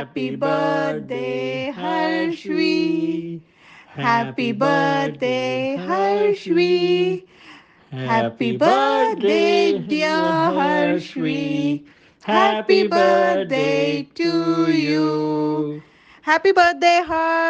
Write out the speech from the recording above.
Happy birthday, Harshvi. Happy birthday, Harshvi. Happy birthday, dear Harshvi. Happy birthday to you. Happy birthday, Harsh.